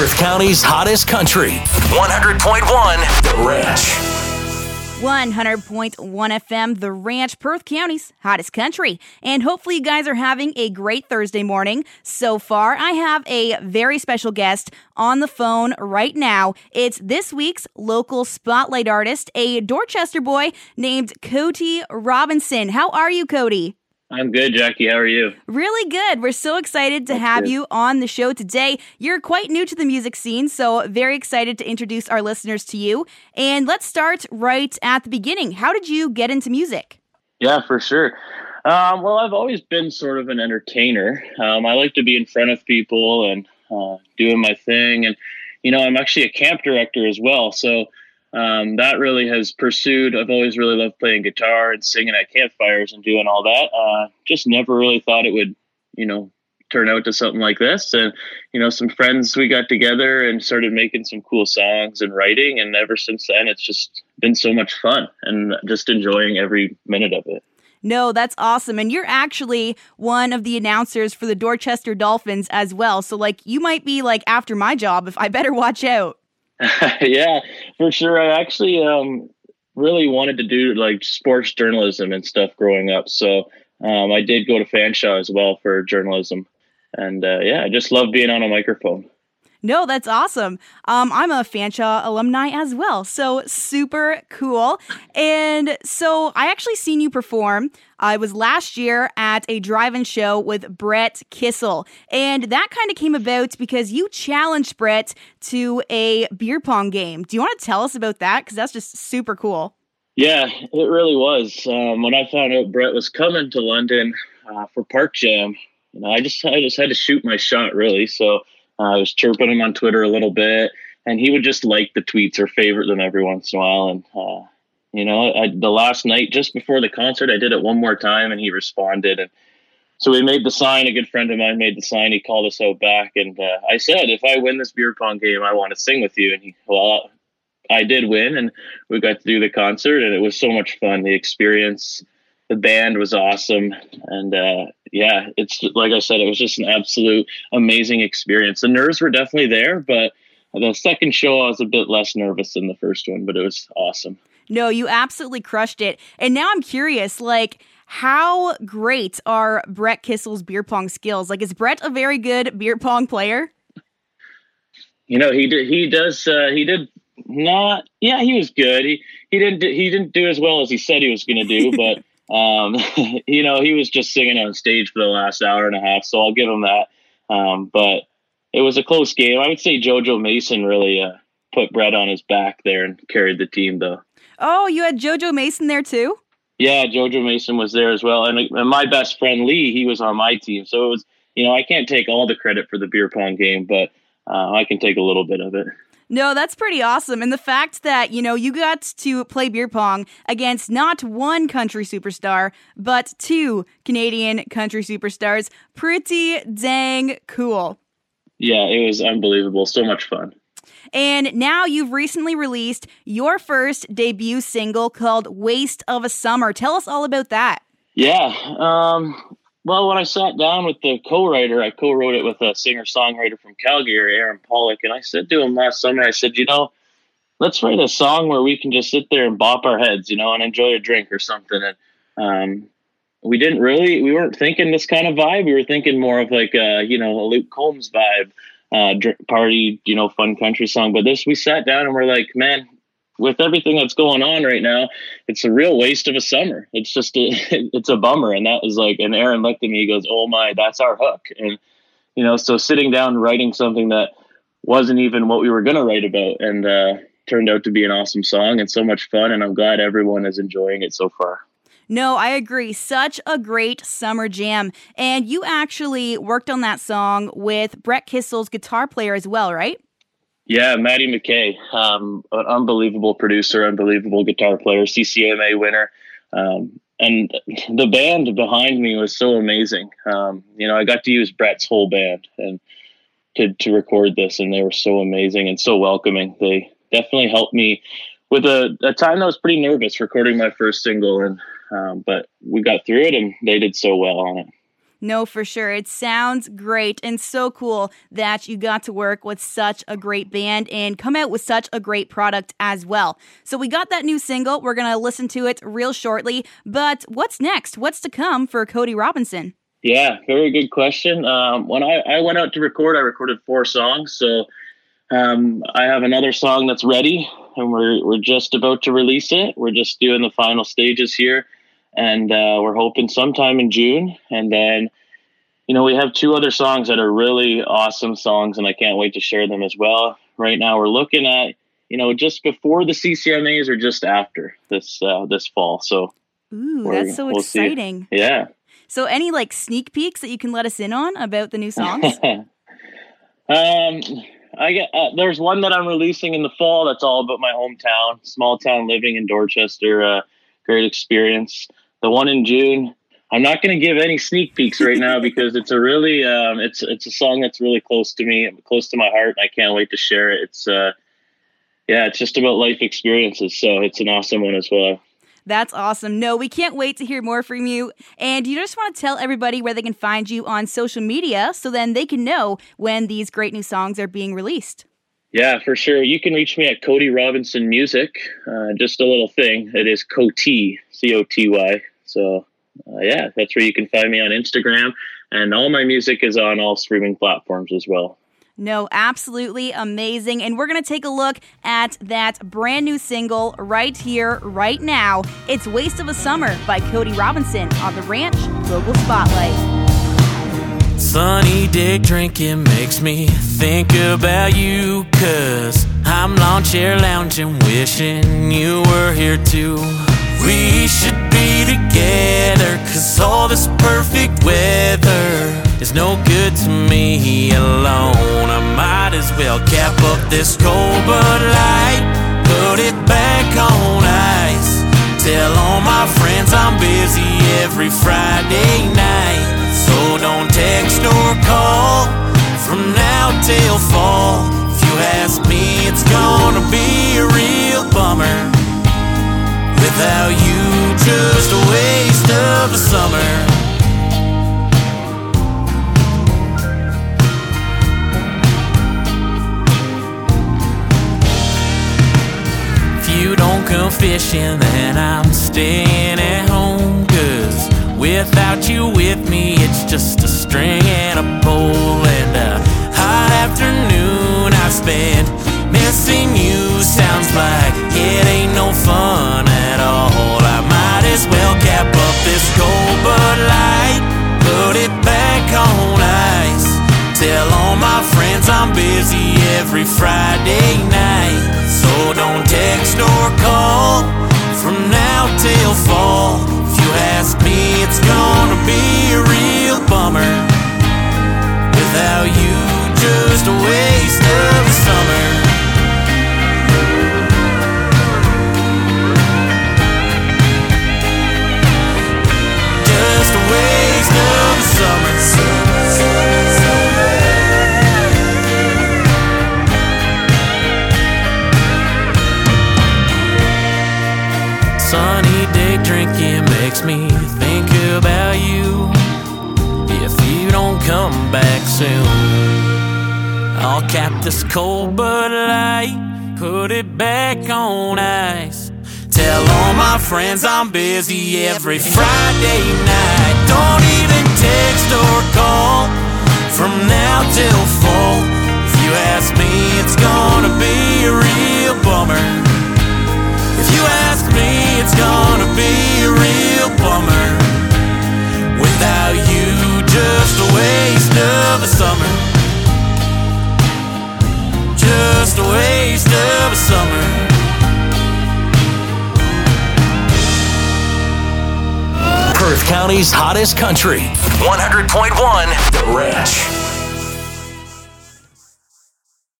Perth County's hottest country. 100.1 The Ranch. 100.1 FM, The Ranch, Perth County's hottest country. And hopefully, you guys are having a great Thursday morning. So far, I have a very special guest on the phone right now. It's this week's local spotlight artist, a Dorchester boy named Coty Robinson. How are you, Coty? I'm good, Jackie. How are you? Really good. We're so excited to That's have good. you on the show today. You're quite new to the music scene, so very excited to introduce our listeners to you. And let's start right at the beginning. How did you get into music? Yeah, for sure. Um, well, I've always been sort of an entertainer. Um, I like to be in front of people and uh, doing my thing. And, you know, I'm actually a camp director as well. So um, that really has pursued. I've always really loved playing guitar and singing at campfires and doing all that. Uh, just never really thought it would, you know, turn out to something like this. And, you know, some friends, we got together and started making some cool songs and writing. And ever since then, it's just been so much fun and just enjoying every minute of it. No, that's awesome. And you're actually one of the announcers for the Dorchester Dolphins as well. So, like, you might be like after my job if I better watch out. yeah, for sure. I actually um, really wanted to do like sports journalism and stuff growing up. So um, I did go to Fanshawe as well for journalism. And uh, yeah, I just love being on a microphone. No, that's awesome. Um, I'm a Fanshawe alumni as well, so super cool. And so I actually seen you perform. I was last year at a drive-in show with Brett Kissel, and that kind of came about because you challenged Brett to a beer pong game. Do you want to tell us about that? Because that's just super cool. Yeah, it really was. Um, when I found out Brett was coming to London uh, for Park Jam, you know, I just I just had to shoot my shot really. So uh, I was chirping him on Twitter a little bit, and he would just like the tweets or favorite them every once in a while. And uh, you know, I, the last night just before the concert, I did it one more time, and he responded. And so we made the sign. A good friend of mine made the sign. He called us out back, and uh, I said, "If I win this beer pong game, I want to sing with you." And he, well, I did win, and we got to do the concert, and it was so much fun. The experience, the band was awesome, and uh, yeah, it's like I said, it was just an absolute amazing experience. The nerves were definitely there, but the second show I was a bit less nervous than the first one, but it was awesome. No, you absolutely crushed it. And now I'm curious, like, how great are Brett Kissel's beer pong skills? Like, is Brett a very good beer pong player? You know, he did. He does. Uh, he did not. Yeah, he was good. He he didn't. He didn't do as well as he said he was going to do, but. Um, you know, he was just singing on stage for the last hour and a half, so I'll give him that. Um, but it was a close game. I would say JoJo Mason really uh, put Brett on his back there and carried the team, though. Oh, you had JoJo Mason there too? Yeah, JoJo Mason was there as well, and, and my best friend Lee, he was on my team. So it was, you know, I can't take all the credit for the beer pong game, but uh, I can take a little bit of it. No, that's pretty awesome. And the fact that, you know, you got to play beer pong against not one country superstar, but two Canadian country superstars, pretty dang cool. Yeah, it was unbelievable. So much fun. And now you've recently released your first debut single called Waste of a Summer. Tell us all about that. Yeah. Um, well, when I sat down with the co-writer, I co-wrote it with a singer-songwriter from Calgary, Aaron Pollock, and I said to him last summer, I said, you know, let's write a song where we can just sit there and bop our heads, you know, and enjoy a drink or something. And um, we didn't really, we weren't thinking this kind of vibe. We were thinking more of like a, you know, a Luke Combs vibe, uh, party, you know, fun country song. But this, we sat down and we're like, man, with everything that's going on right now, it's a real waste of a summer. It's just a, it's a bummer. And that was like, and Aaron looked at me, he goes, "Oh my, that's our hook." And you know, so sitting down writing something that wasn't even what we were going to write about, and uh, turned out to be an awesome song and so much fun. And I'm glad everyone is enjoying it so far. No, I agree. Such a great summer jam. And you actually worked on that song with Brett Kissel's guitar player as well, right? Yeah, Matty McKay, um, an unbelievable producer, unbelievable guitar player, CCMA winner. Um, and the band behind me was so amazing. Um, you know, I got to use Brett's whole band and to, to record this, and they were so amazing and so welcoming. They definitely helped me with a, a time that was pretty nervous recording my first single, and um, but we got through it, and they did so well on it. No, for sure. It sounds great and so cool that you got to work with such a great band and come out with such a great product as well. So, we got that new single. We're going to listen to it real shortly. But what's next? What's to come for Coty Robinson? Yeah, very good question. Um, when I, I went out to record, I recorded four songs. So, um, I have another song that's ready and we're, we're just about to release it. We're just doing the final stages here and uh, we're hoping sometime in June. And then, you know, we have two other songs that are really awesome songs, and I can't wait to share them as well. Right now, we're looking at, you know, just before the CCMAs or just after this uh, this fall. So, ooh, that's so we'll exciting! See. Yeah. So, any like sneak peeks that you can let us in on about the new songs? um, I get uh, there's one that I'm releasing in the fall. That's all about my hometown, small town living in Dorchester. Uh, great experience. The one in June, I'm not going to give any sneak peeks right now because it's a really um, it's it's a song that's really close to me, close to my heart, and I can't wait to share it. It's uh, yeah, it's just about life experiences, so it's an awesome one as well. That's awesome. No, we can't wait to hear more from you. And you just want to tell everybody where they can find you on social media so then they can know when these great new songs are being released. Yeah, for sure. You can reach me at Coty Robinson Music. Uh, just a little thing. It is Coty, C O T Y. So, uh, yeah, that's where you can find me on Instagram. And all my music is on all streaming platforms as well. No, absolutely amazing. And we're going to take a look at that brand new single right here, right now. It's Waste of a Summer by Coty Robinson on the Ranch Global Spotlight. Sunny day drinking makes me think about you. Cause I'm lawn chair lounging, wishing you were here too. We should be together, cause all this perfect weather is no good to me alone. I might as well cap up this cold Bud Light, put it back on ice. Tell all my friends I'm busy every Friday night. Summer. If you don't come fishing, then I'm staying at home. Cause Without you with me, it's just a string and a every Friday night. So don't text or call from now till fall If you ask me, it's gonna be a real bummer. Without you, just a this cold Bud Light, put it back on ice. Tell all my friends I'm busy every Friday night. Don't even text or call from now till fall. If you ask me, it's gonna be a real bummer. If you ask me, it's gonna be a real bummer. Without you, just a waste of a summer. A waste of a summer. Perth County's hottest country. 100.1 The Ranch.